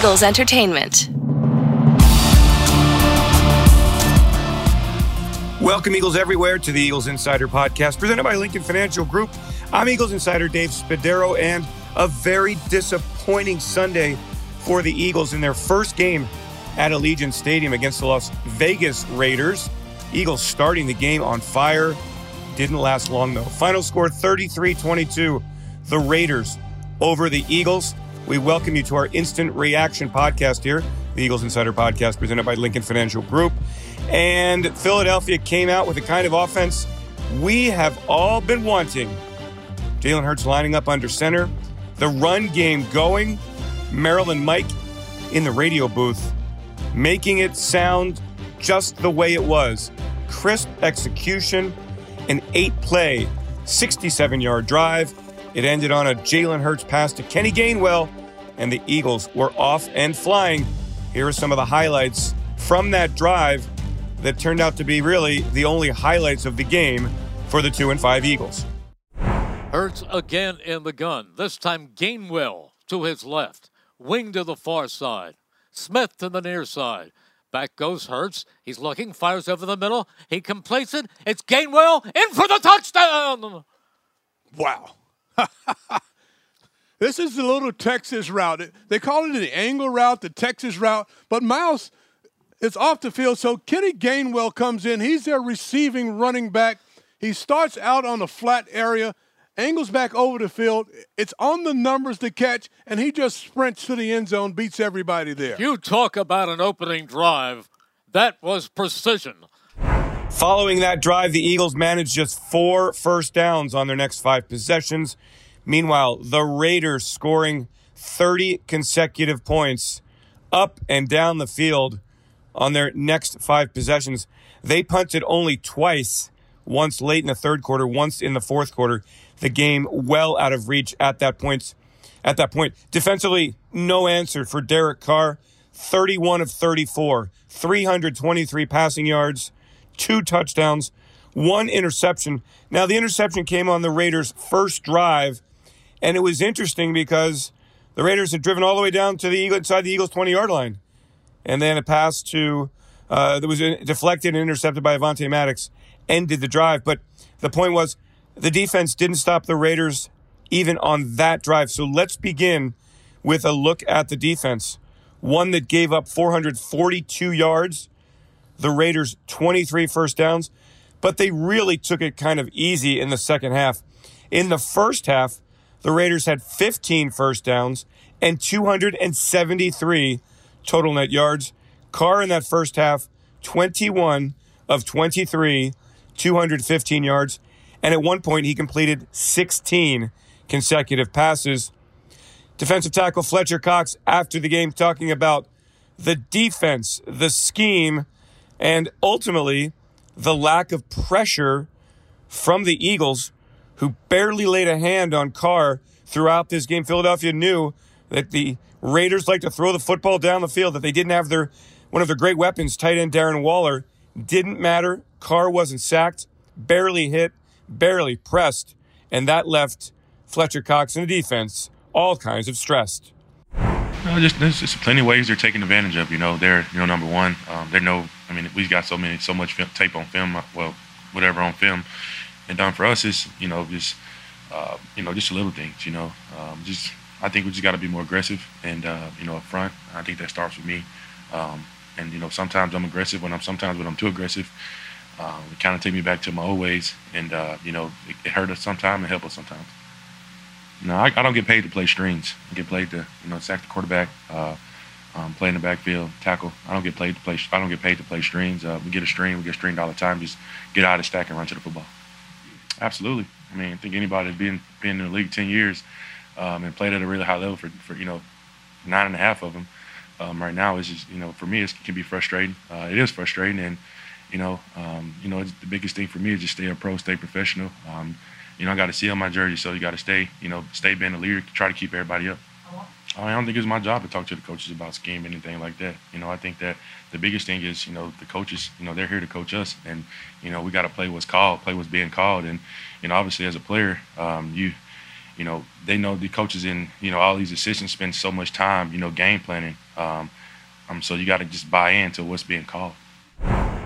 Eagles Entertainment. Welcome, Eagles everywhere, to the Eagles Insider Podcast, presented by Lincoln Financial Group. I'm Eagles Insider Dave Spadaro, and a very disappointing Sunday for the Eagles in their first game at Allegiant Stadium against the Las Vegas Raiders. Eagles starting the game on fire. Didn't last long, though. Final score 33 22. The Raiders over the Eagles. We welcome you to our instant reaction podcast here, the Eagles Insider Podcast, presented by Lincoln Financial Group. And Philadelphia came out with the kind of offense we have all been wanting. Jalen Hurts lining up under center, the run game going, Merrill and Mike in the radio booth, making it sound just the way it was. Crisp execution, an eight play, 67 yard drive. It ended on a Jalen Hurts pass to Kenny Gainwell, and the Eagles were off and flying. Here are some of the highlights from that drive that turned out to be really the only highlights of the game for the 2 and 5 Eagles. Hurts again in the gun. This time Gainwell to his left. Wing to the far side. Smith to the near side. Back goes Hurts. He's looking, fires over the middle. He completes it. It's Gainwell in for the touchdown. Wow. this is the little Texas route. They call it the angle route, the Texas route. But Miles is off the field. So Kenny Gainwell comes in. He's their receiving running back. He starts out on a flat area, angles back over the field. It's on the numbers to catch, and he just sprints to the end zone, beats everybody there. You talk about an opening drive. That was precision. Following that drive, the Eagles managed just four first downs on their next five possessions. Meanwhile, the Raiders scoring 30 consecutive points up and down the field on their next five possessions. They punted only twice, once late in the third quarter, once in the fourth quarter. The game well out of reach at that point. At that point, defensively, no answer for Derek Carr. 31 of 34, 323 passing yards, two touchdowns, one interception. Now, the interception came on the Raiders' first drive, and it was interesting because the Raiders had driven all the way down to the Eagle, inside the Eagles' 20 yard line and then a pass to uh, that was deflected and intercepted by Avonte Maddox ended the drive. But the point was the defense didn't stop the Raiders even on that drive. So let's begin with a look at the defense. One that gave up 442 yards, the Raiders 23 first downs, but they really took it kind of easy in the second half. In the first half, the Raiders had 15 first downs and 273 total net yards. Carr in that first half, 21 of 23, 215 yards. And at one point, he completed 16 consecutive passes. Defensive tackle Fletcher Cox, after the game, talking about the defense, the scheme, and ultimately the lack of pressure from the Eagles, who barely laid a hand on Carr throughout this game. Philadelphia knew that the Raiders like to throw the football down the field, that they didn't have their one of their great weapons, tight end Darren Waller. Didn't matter. Carr wasn't sacked, barely hit, barely pressed, and that left Fletcher Cox and the defense all kinds of stressed. No, just there's just plenty of ways they're taking advantage of. You know, they're you know number one. Um, they know. I mean, we've got so many, so much film, tape on film. Uh, well, whatever on film, and done for us is you know just uh, you know just little things. You know, um, just I think we just got to be more aggressive and uh, you know up front. I think that starts with me. Um, and you know sometimes I'm aggressive when I'm sometimes when I'm too aggressive. Uh, it kind of take me back to my old ways, and uh, you know it, it hurt us sometimes and help us sometimes. No, I, I, don't get paid to play strings. I get paid to you know sack the quarterback, uh, um, play in the backfield, tackle. I don't get paid to play. I don't get paid to play strings. Uh, we get a string. We get stringed all the time. Just get out of the stack and run to the football. Absolutely. I mean, I think anybody being been in the league ten years um, and played at a really high level for, for you know nine and a half of them. Um, right now is just you know for me it can be frustrating. Uh, it is frustrating, and you know um, you know the biggest thing for me is just stay a pro, stay professional. Um, you know I got to see on my jersey, so you got to stay you know stay being a leader, try to keep everybody up. I don't think it's my job to talk to the coaches about scheme, anything like that. You know, I think that the biggest thing is, you know, the coaches, you know, they're here to coach us, and you know, we got to play what's called, play what's being called, and you know, obviously as a player, um, you you know, they know the coaches and you know, all these assistants spend so much time, you know, game planning. Um, um, so you got to just buy into what's being called.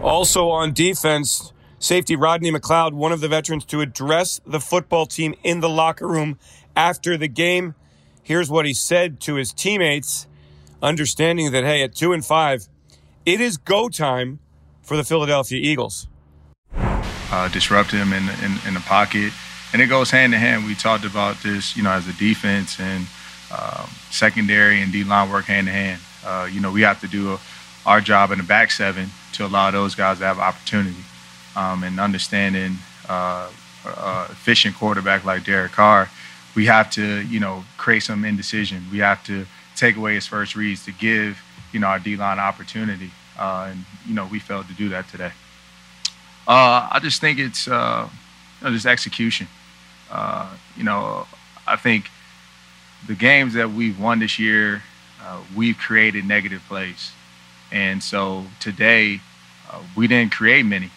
Also on defense, safety Rodney McLeod, one of the veterans to address the football team in the locker room after the game. Here's what he said to his teammates, understanding that, hey, at two and five, it is go time for the Philadelphia Eagles. Uh, disrupt him in, in, in the pocket. And it goes hand in hand. We talked about this, you know, as a defense and um, secondary and D line work hand in hand. Uh, you know, we have to do a, our job in the back seven to allow those guys to have opportunity. Um, and understanding uh, efficient quarterback like Derek Carr, we have to, you know, create some indecision. We have to take away his first reads to give, you know, our D line opportunity. Uh, and you know, we failed to do that today. Uh, I just think it's uh, you know, just execution. you know, I think the games that we've won this year, we've created negative plays. And so today, uh, we didn't create many.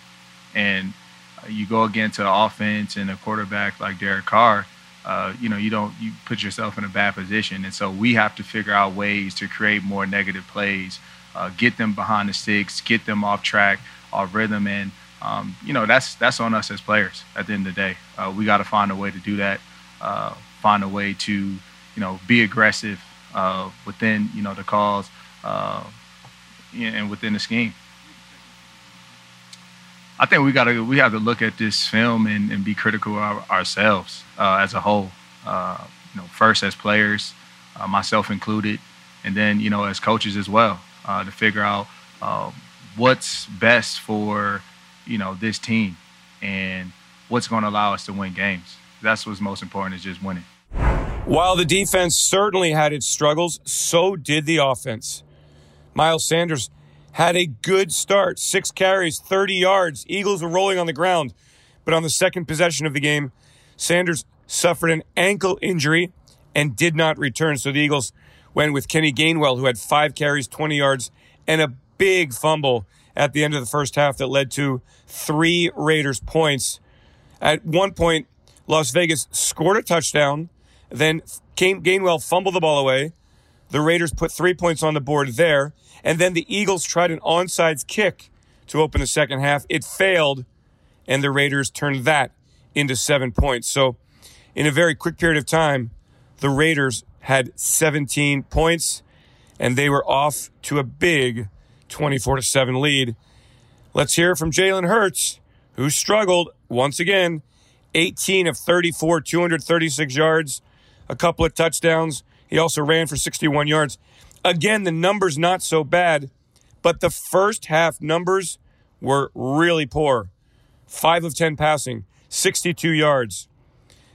And uh, you go against an offense and a quarterback like Derek Carr, uh, you know, you don't you put yourself in a bad position. And so we have to figure out ways to create more negative plays, uh, get them behind the sticks, get them off track, off rhythm, and um, you know that's that's on us as players. At the end of the day, uh, we got to find a way to do that. Uh, find a way to you know be aggressive within you know the calls and within the scheme. I think we got to we have to look at this film and, and be critical of ourselves uh, as a whole. Uh, you know, first as players, uh, myself included, and then you know as coaches as well uh, to figure out um, what's best for you know this team and what's going to allow us to win games. That's what's most important is just winning. While the defense certainly had its struggles, so did the offense. Miles Sanders had a good start. Six carries, 30 yards. Eagles were rolling on the ground. But on the second possession of the game, Sanders suffered an ankle injury and did not return. So the Eagles went with Kenny Gainwell, who had five carries, 20 yards, and a big fumble at the end of the first half that led to three Raiders points. At one point, Las Vegas scored a touchdown. Then Gainwell fumbled the ball away. The Raiders put three points on the board there. And then the Eagles tried an onside kick to open the second half. It failed, and the Raiders turned that into seven points. So, in a very quick period of time, the Raiders had 17 points, and they were off to a big 24 to 7 lead. Let's hear from Jalen Hurts, who struggled once again 18 of 34, 236 yards, a couple of touchdowns. He also ran for 61 yards. Again, the numbers not so bad, but the first half numbers were really poor. 5 of 10 passing, 62 yards.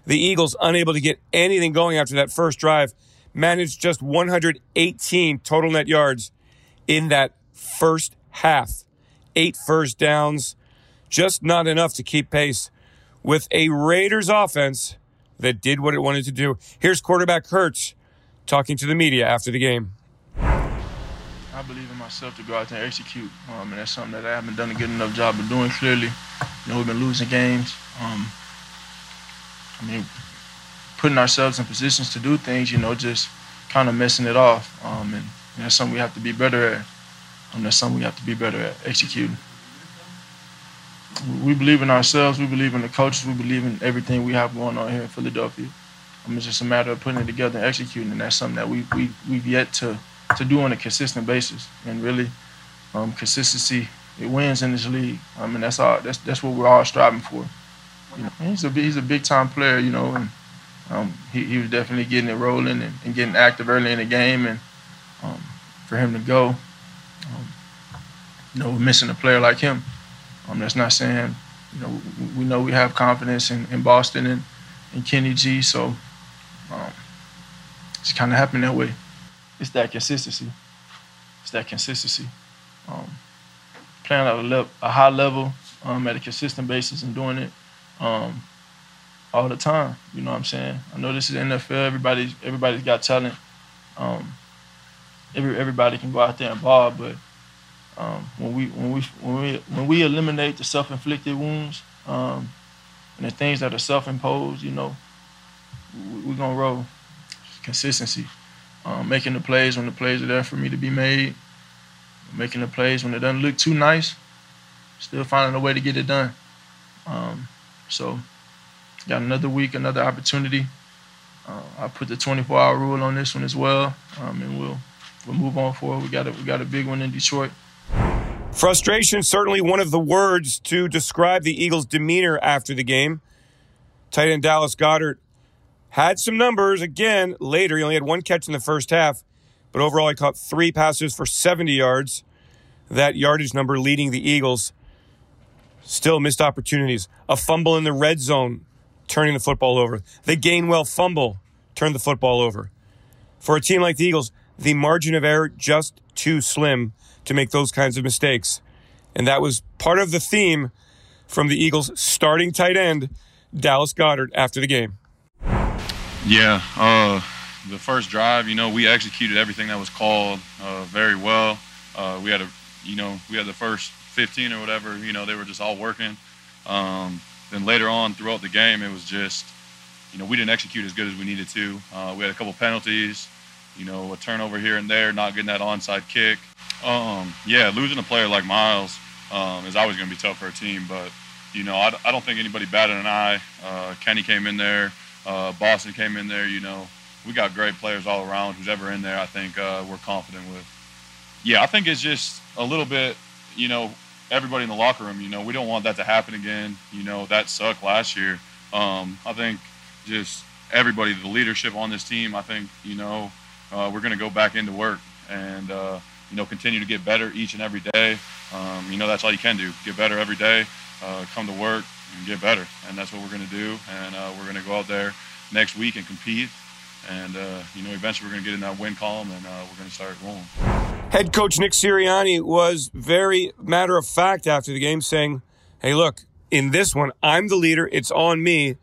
The Eagles, unable to get anything going after that first drive, managed just 118 total net yards in that first half. Eight first downs, just not enough to keep pace with a Raiders offense that did what it wanted to do. Here's quarterback Hurts talking to the media after the game. I believe in myself to go out there and execute, um, and that's something that I haven't done a good enough job of doing. Clearly, you know, we've been losing games. Um, I mean, putting ourselves in positions to do things, you know, just kind of messing it off, um, and that's something we have to be better at. Um, that's something we have to be better at executing. We believe in ourselves. We believe in the coaches. We believe in everything we have going on here in Philadelphia. I mean, it's just a matter of putting it together and executing, and that's something that we we we've yet to to do on a consistent basis. And really, um, consistency it wins in this league. I mean, that's all. That's that's what we're all striving for. You know, he's a he's a big time player. You know, and um, he he was definitely getting it rolling and, and, getting active early in the game. And um, for him to go, um, you know, we're missing a player like him. Um, that's not saying, you know, we, we know we have confidence in, in Boston and, and Kenny G. So um, it's kind of happened that way it's that consistency. It's that consistency. Um, playing at a, le- a high level um, at a consistent basis and doing it um, all the time. You know what I'm saying? I know this is NFL. Everybody's everybody's got talent. Um, every everybody can go out there and ball, but um, when we when we when we when we eliminate the self-inflicted wounds um, and the things that are self-imposed, you know, we're gonna roll. Consistency, um, making the plays when the plays are there for me to be made, making the plays when it doesn't look too nice, still finding a way to get it done. Um, so, got another week, another opportunity. Uh, I put the 24-hour rule on this one as well, um, and we'll we'll move on forward. We got a, we got a big one in Detroit. Frustration, certainly one of the words to describe the Eagles' demeanor after the game. Tight end Dallas Goedert had some numbers again later. He only had one catch in the first half, but overall he caught three passes for 70 yards. That yardage number leading the Eagles. Still missed opportunities. A fumble in the red zone, turning the football over. The Gainwell fumble turned the football over. For a team like the Eagles, the margin of error just too slim to make those kinds of mistakes. And that was part of the theme from the Eagles' starting tight end, Dallas Goedert, after the game. Yeah, uh, the first drive, you know, we executed everything that was called uh, very well. Uh, we had a, you know, we had the first 15 or whatever, you know, they were just all working. Um, then later on throughout the game, it was just, you know, we didn't execute as good as we needed to. Uh, we had a couple penalties, you know, a turnover here and there, not getting that onside kick. Um, yeah, losing a player like Miles um, is always going to be tough for a team, but you know, I, I don't think anybody batted an eye. Uh, Kenny came in there, uh, Boston came in there. You know, we got great players all around. Who's ever in there, I think uh, we're confident with. Yeah, I think it's just a little bit, you know, everybody in the locker room. You know, we don't want that to happen again. You know, that sucked last year. Um, I think just everybody, the leadership on this team. I think you know uh, we're going to go back into work and uh, you know continue to get better each and every day. Um, you know that's all you can do. Get better every day. Uh, come to work and get better, and that's what we're going to do. And uh, we're going to go out there next week and compete. And uh, you know eventually we're going to get in that win column, and uh, we're going to start rolling. Head coach Nick Sirianni was very matter of fact after the game, saying, "Hey, look, in this one, I'm the leader. It's on me."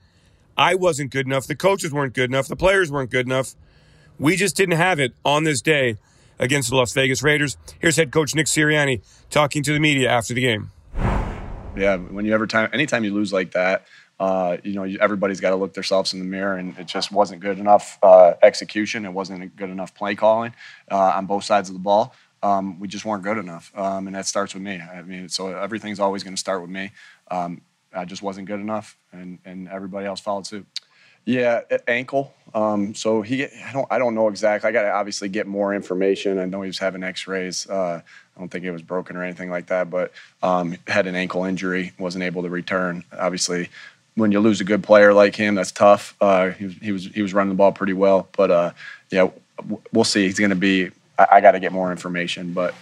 I wasn't good enough. The coaches weren't good enough. The players weren't good enough. We just didn't have it on this day against the Las Vegas Raiders. Here's head coach Nick Sirianni talking to the media after the game. Yeah, when you ever time, anytime you lose like that, uh, you know, everybody's got to look themselves in the mirror, and it just wasn't good enough uh, execution. It wasn't good enough play calling uh, on both sides of the ball. Um, we just weren't good enough, um, and that starts with me. I mean, so everything's always going to start with me. Um, I just wasn't good enough, and and everybody else followed suit. Yeah, ankle. Um, so he, I don't, I don't know exactly. I got to obviously get more information. I know he was having X-rays. Uh, I don't think it was broken or anything like that, but um, had an ankle injury, wasn't able to return. Obviously, when you lose a good player like him, that's tough. Uh, he, was, he was he was running the ball pretty well, but uh, yeah, we'll see. He's going to be. I, I got to get more information, but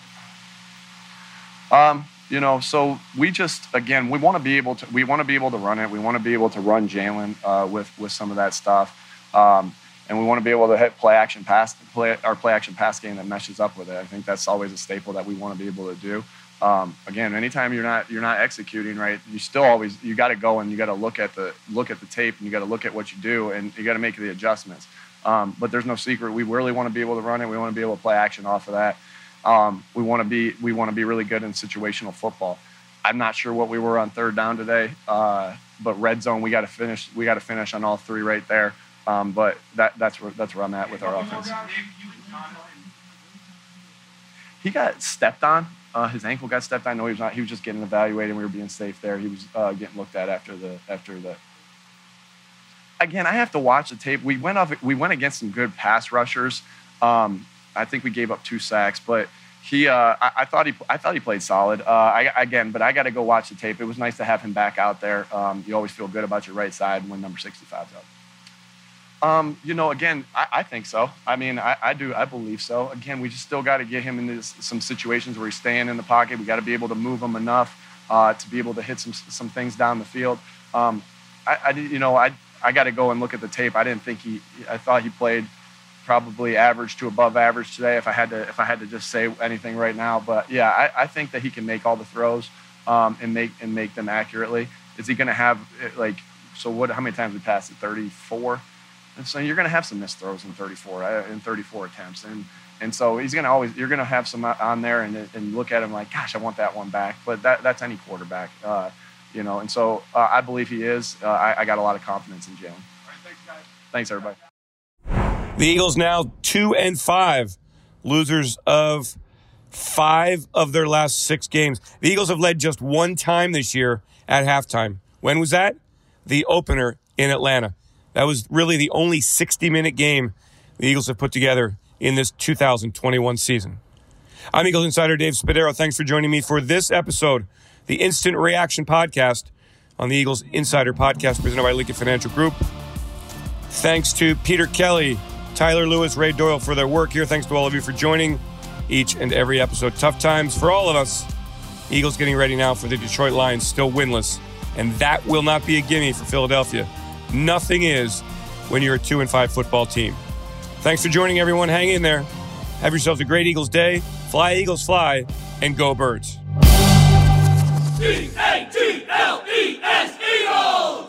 um, you know, so we just again we want to be able to we want to be able to run it. We want to be able to run Jalen uh, with with some of that stuff, um, and we want to be able to hit play action pass play our play action pass game that meshes up with it. I think that's always a staple that we want to be able to do. Um, again, anytime you're not you're not executing right, you still always you got to go and you got to look at the look at the tape and you got to look at what you do and you got to make the adjustments. Um, but there's no secret. We really want to be able to run it. We want to be able to play action off of that. Um, we want to be we want to be really good in situational football. I'm not sure what we were on third down today, uh, but red zone we got to finish. We got to finish on all three right there. Um, but that, that's where that's where I'm at with our offense. He got stepped on. Uh, his ankle got stepped on. No, he was not. He was just getting evaluated. We were being safe there. He was uh, getting looked at after the after the. Again, I have to watch the tape. We went off. We went against some good pass rushers. Um, I think we gave up two sacks, but he, uh, I, I, thought he, I thought he played solid. Uh, I, again, but I got to go watch the tape. It was nice to have him back out there. Um, you always feel good about your right side when number 65's up. Um, you know, again, I, I, think so. I mean, I, I, do. I believe so. Again, we just still got to get him into some situations where he's staying in the pocket. We got to be able to move him enough uh, to be able to hit some some things down the field. Um, I, I, you know, I I got to go and look at the tape. I didn't think he. I thought he played probably average to above average today if I had to if I had to just say anything right now. But yeah, I, I think that he can make all the throws um, and make and make them accurately. Is he going to have like so? What? How many times we passed it? Thirty four. And so you're going to have some missed throws in 34 uh, in 34 attempts, and and so he's going to always you're going to have some on there and and look at him like, gosh, I want that one back. But that that's any quarterback, uh, you know. And so uh, I believe he is. Uh, I, I, got a lot of confidence in Jalen. Right, thanks, guys. Thanks, everybody. The Eagles now two and five, losers of five of their last six games. The Eagles have led just one time this year at halftime. When was that? The opener in Atlanta. That was really the only 60 minute game the Eagles have put together in this 2021 season. I'm Eagles Insider Dave Spadaro. Thanks for joining me for this episode, the Instant Reaction Podcast on the Eagles Insider Podcast presented by Lincoln Financial Group. Thanks to Peter Kelly, Tyler Lewis, Ray Doyle for their work here. Thanks to all of you for joining each and every episode. Tough times for all of us. Eagles getting ready now for the Detroit Lions, still winless. And that will not be a gimme for Philadelphia. Nothing is when you're a two and five football team. Thanks for joining, everyone. Hang in there. Have yourselves a great Eagles day. Fly, Eagles, fly, and go, birds. E A G L E S Eagles!